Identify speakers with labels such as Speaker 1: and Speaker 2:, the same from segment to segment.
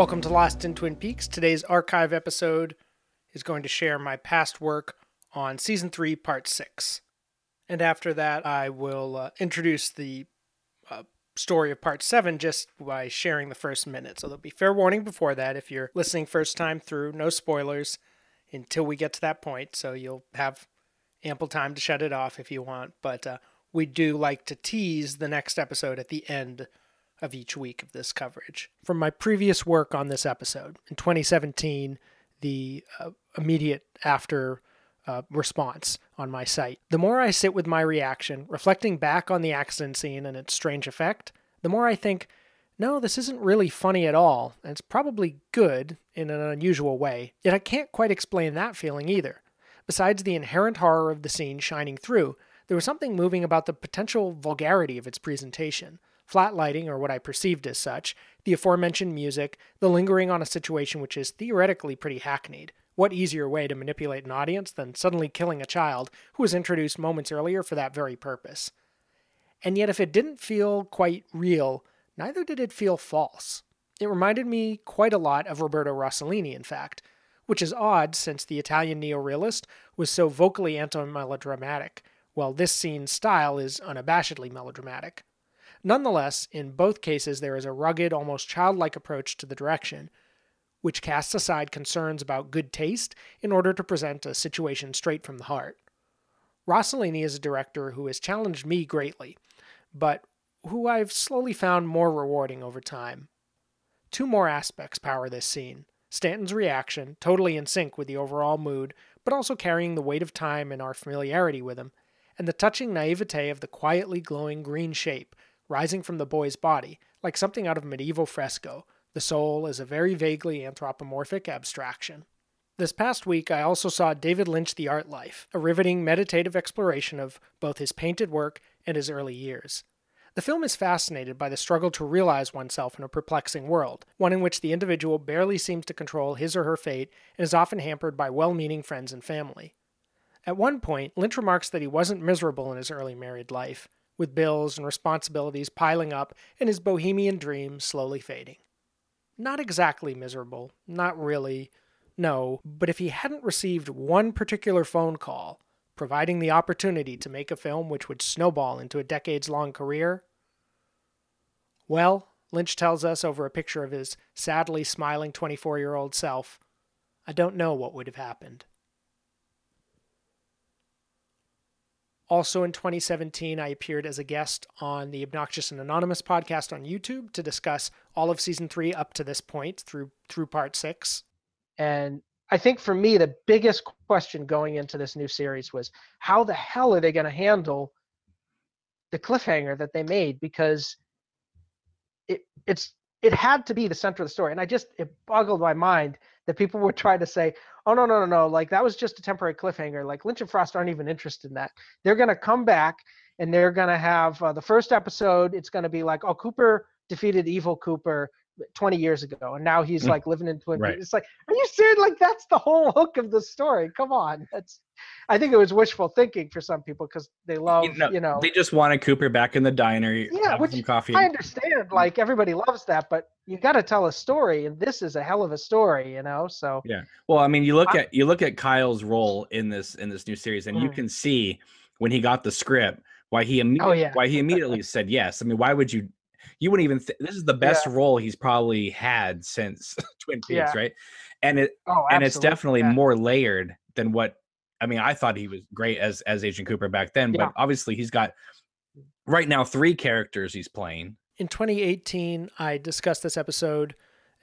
Speaker 1: Welcome to Lost in Twin Peaks. Today's archive episode is going to share my past work on season 3, part 6. And after that, I will uh, introduce the uh, story of part 7 just by sharing the first minute. So there'll be fair warning before that if you're listening first time through, no spoilers until we get to that point. So you'll have ample time to shut it off if you want. But uh, we do like to tease the next episode at the end of each week of this coverage. From my previous work on this episode in 2017, the uh, immediate after uh, response on my site, the more I sit with my reaction, reflecting back on the accident scene and its strange effect, the more I think, no, this isn't really funny at all, and it's probably good in an unusual way. Yet I can't quite explain that feeling either. Besides the inherent horror of the scene shining through, there was something moving about the potential vulgarity of its presentation flat lighting, or what I perceived as such, the aforementioned music, the lingering on a situation which is theoretically pretty hackneyed. What easier way to manipulate an audience than suddenly killing a child who was introduced moments earlier for that very purpose? And yet, if it didn't feel quite real, neither did it feel false. It reminded me quite a lot of Roberto Rossellini, in fact, which is odd since the Italian neorealist was so vocally anti melodramatic, while this scene's style is unabashedly melodramatic. Nonetheless, in both cases, there is a rugged, almost childlike approach to the direction, which casts aside concerns about good taste in order to present a situation straight from the heart. Rossellini is a director who has challenged me greatly, but who I've slowly found more rewarding over time. Two more aspects power this scene Stanton's reaction, totally in sync with the overall mood, but also carrying the weight of time and our familiarity with him, and the touching naivete of the quietly glowing green shape rising from the boy's body, like something out of medieval fresco. The soul is a very vaguely anthropomorphic abstraction. This past week, I also saw David Lynch The Art Life, a riveting meditative exploration of both his painted work and his early years. The film is fascinated by the struggle to realize oneself in a perplexing world, one in which the individual barely seems to control his or her fate and is often hampered by well meaning friends and family. At one point, Lynch remarks that he wasn't miserable in his early married life, with bills and responsibilities piling up and his bohemian dreams slowly fading. Not exactly miserable, not really, no, but if he hadn't received one particular phone call, providing the opportunity to make a film which would snowball into a decades long career, well, Lynch tells us over a picture of his sadly smiling 24 year old self, I don't know what would have happened. Also in 2017, I appeared as a guest on the Obnoxious and Anonymous podcast on YouTube to discuss all of season three up to this point through through part six. And I think for me, the biggest question going into this new series was how the hell are they going to handle the cliffhanger that they made? Because it it's it had to be the center of the story, and I just it boggled my mind that people would try to say, oh no no no no like that was just a temporary cliffhanger like lynch and frost aren't even interested in that. They're going to come back and they're going to have uh, the first episode it's going to be like oh cooper defeated evil cooper 20 years ago and now he's mm. like living in twin right. it's like are you serious? Like that's the whole hook of the story. Come on. That's i think it was wishful thinking for some people because they love you know, you know,
Speaker 2: they just wanted cooper back in the diner yeah which some coffee.
Speaker 1: I understand like everybody loves that but you got to tell a story and this is a hell of a story you know? So
Speaker 2: yeah. Well i mean you look I, at you look at kyle's role in this in this new series and mm. you can see when he got the script why he oh, yeah. why he immediately said yes. I mean why would you you wouldn't even th- this is the best yeah. role he's probably had since twin peaks yeah. right and it oh, and it's definitely yeah. more layered than what i mean i thought he was great as as agent cooper back then but obviously he's got right now three characters he's playing
Speaker 1: in 2018 i discussed this episode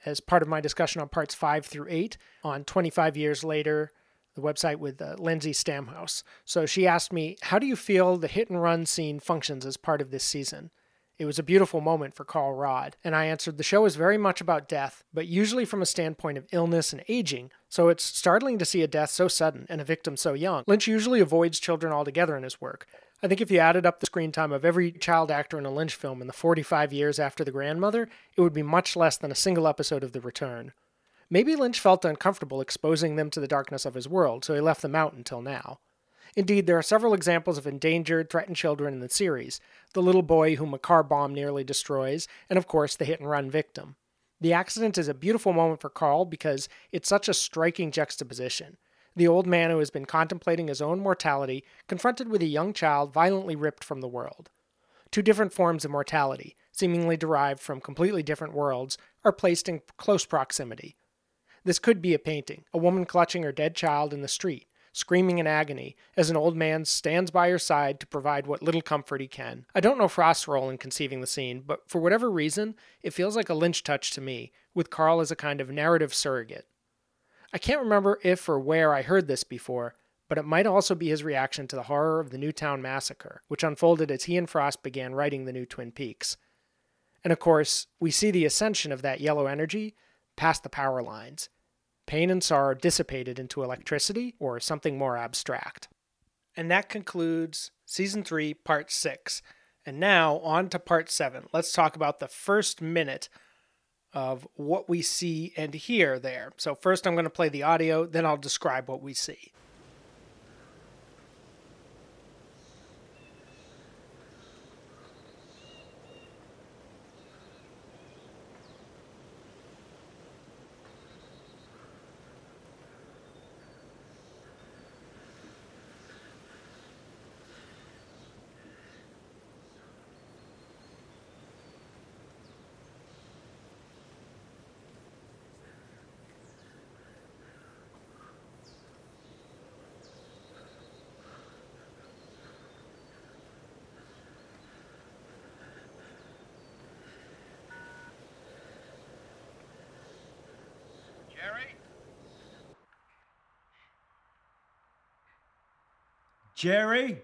Speaker 1: as part of my discussion on parts 5 through 8 on 25 years later the website with uh, Lindsay Stamhuis. So she asked me, How do you feel the hit and run scene functions as part of this season? It was a beautiful moment for Carl Rodd, and I answered the show is very much about death, but usually from a standpoint of illness and aging, so it's startling to see a death so sudden and a victim so young. Lynch usually avoids children altogether in his work. I think if you added up the screen time of every child actor in a Lynch film in the 45 years after The Grandmother, it would be much less than a single episode of The Return. Maybe Lynch felt uncomfortable exposing them to the darkness of his world, so he left them out until now. Indeed, there are several examples of endangered, threatened children in the series the little boy whom a car bomb nearly destroys, and of course the hit and run victim. The accident is a beautiful moment for Carl because it's such a striking juxtaposition. The old man who has been contemplating his own mortality, confronted with a young child violently ripped from the world. Two different forms of mortality, seemingly derived from completely different worlds, are placed in close proximity. This could be a painting, a woman clutching her dead child in the street, screaming in agony, as an old man stands by her side to provide what little comfort he can. I don't know Frost's role in conceiving the scene, but for whatever reason, it feels like a Lynch touch to me, with Carl as a kind of narrative surrogate. I can't remember if or where I heard this before, but it might also be his reaction to the horror of the Newtown massacre, which unfolded as he and Frost began writing the new Twin Peaks. And of course, we see the ascension of that yellow energy past the power lines. Pain and sorrow dissipated into electricity or something more abstract. And that concludes Season 3, Part 6. And now on to Part 7. Let's talk about the first minute of what we see and hear there. So, first I'm going to play the audio, then I'll describe what we see.
Speaker 3: Jerry?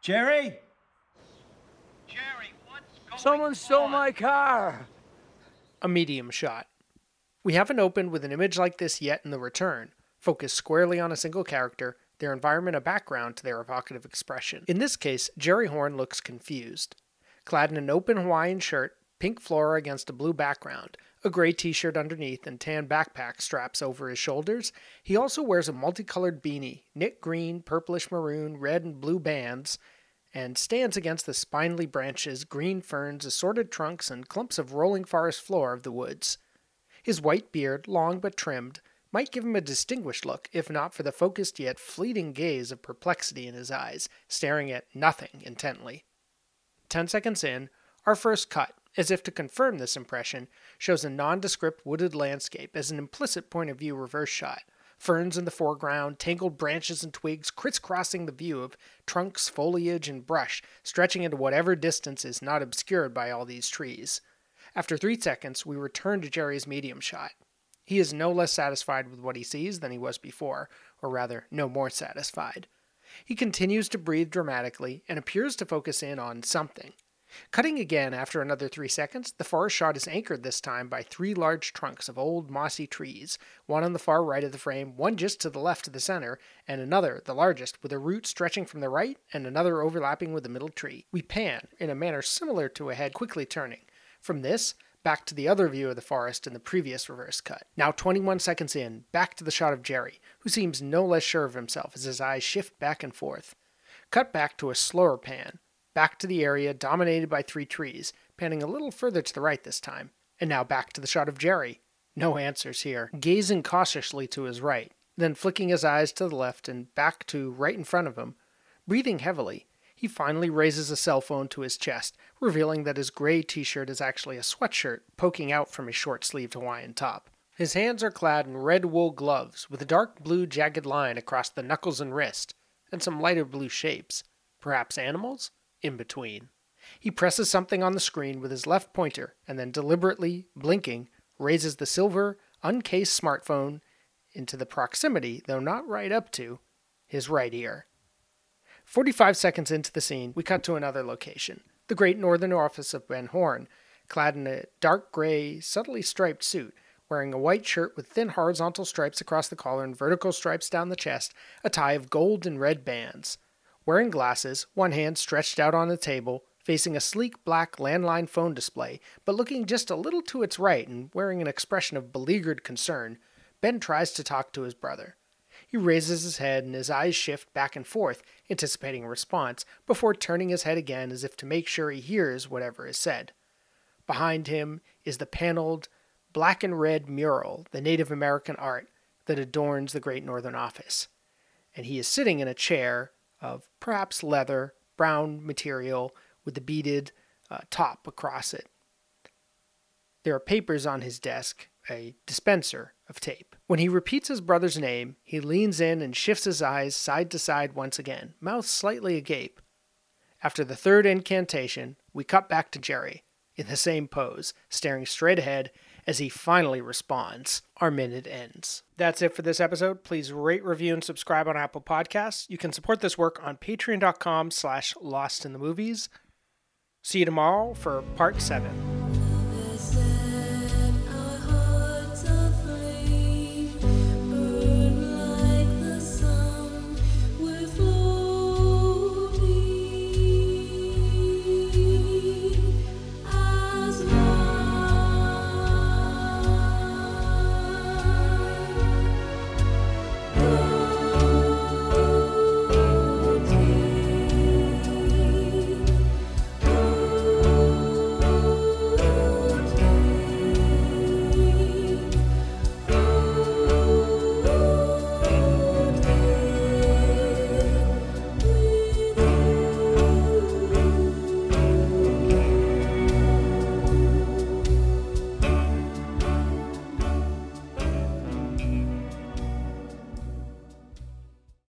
Speaker 3: Jerry?
Speaker 4: Jerry, what's going
Speaker 3: Someone stole my car.
Speaker 1: A medium shot. We haven't opened with an image like this yet in The Return, focused squarely on a single character, their environment a background to their evocative expression. In this case, Jerry Horne looks confused. Clad in an open Hawaiian shirt, pink flora against a blue background, a gray t shirt underneath, and tan backpack straps over his shoulders. He also wears a multicolored beanie, knit green, purplish maroon, red, and blue bands, and stands against the spindly branches, green ferns, assorted trunks, and clumps of rolling forest floor of the woods. His white beard, long but trimmed, might give him a distinguished look if not for the focused yet fleeting gaze of perplexity in his eyes, staring at nothing intently. Ten seconds in, our first cut, as if to confirm this impression, shows a nondescript wooded landscape as an implicit point of view reverse shot. Ferns in the foreground, tangled branches and twigs crisscrossing the view of trunks, foliage, and brush stretching into whatever distance is not obscured by all these trees. After three seconds, we return to Jerry's medium shot. He is no less satisfied with what he sees than he was before, or rather, no more satisfied. He continues to breathe dramatically and appears to focus in on something. Cutting again after another three seconds, the forest shot is anchored this time by three large trunks of old mossy trees, one on the far right of the frame, one just to the left of the center, and another, the largest, with a root stretching from the right and another overlapping with the middle tree. We pan, in a manner similar to a head quickly turning. From this, back to the other view of the forest in the previous reverse cut. Now, 21 seconds in, back to the shot of Jerry, who seems no less sure of himself as his eyes shift back and forth. Cut back to a slower pan, back to the area dominated by three trees, panning a little further to the right this time. And now back to the shot of Jerry. No answers here. Gazing cautiously to his right, then flicking his eyes to the left and back to right in front of him. Breathing heavily, he finally raises a cell phone to his chest, revealing that his gray t shirt is actually a sweatshirt poking out from his short sleeved Hawaiian top. His hands are clad in red wool gloves with a dark blue jagged line across the knuckles and wrist, and some lighter blue shapes. Perhaps animals? In between. He presses something on the screen with his left pointer and then deliberately, blinking, raises the silver, uncased smartphone into the proximity, though not right up to, his right ear. 45 seconds into the scene, we cut to another location the great northern office of Ben Horne, clad in a dark gray, subtly striped suit, wearing a white shirt with thin horizontal stripes across the collar and vertical stripes down the chest, a tie of gold and red bands. Wearing glasses, one hand stretched out on the table, facing a sleek black landline phone display, but looking just a little to its right and wearing an expression of beleaguered concern, Ben tries to talk to his brother. He raises his head and his eyes shift back and forth, anticipating a response, before turning his head again as if to make sure he hears whatever is said. Behind him is the paneled black and red mural, the Native American art that adorns the Great Northern Office. And he is sitting in a chair of perhaps leather, brown material, with a beaded uh, top across it. There are papers on his desk, a dispenser of tape. When he repeats his brother's name, he leans in and shifts his eyes side to side once again, mouth slightly agape. After the third incantation, we cut back to Jerry, in the same pose, staring straight ahead as he finally responds. Our minute ends. That's it for this episode. Please rate, review, and subscribe on Apple Podcasts. You can support this work on patreon.com slash lost in the movies. See you tomorrow for part seven.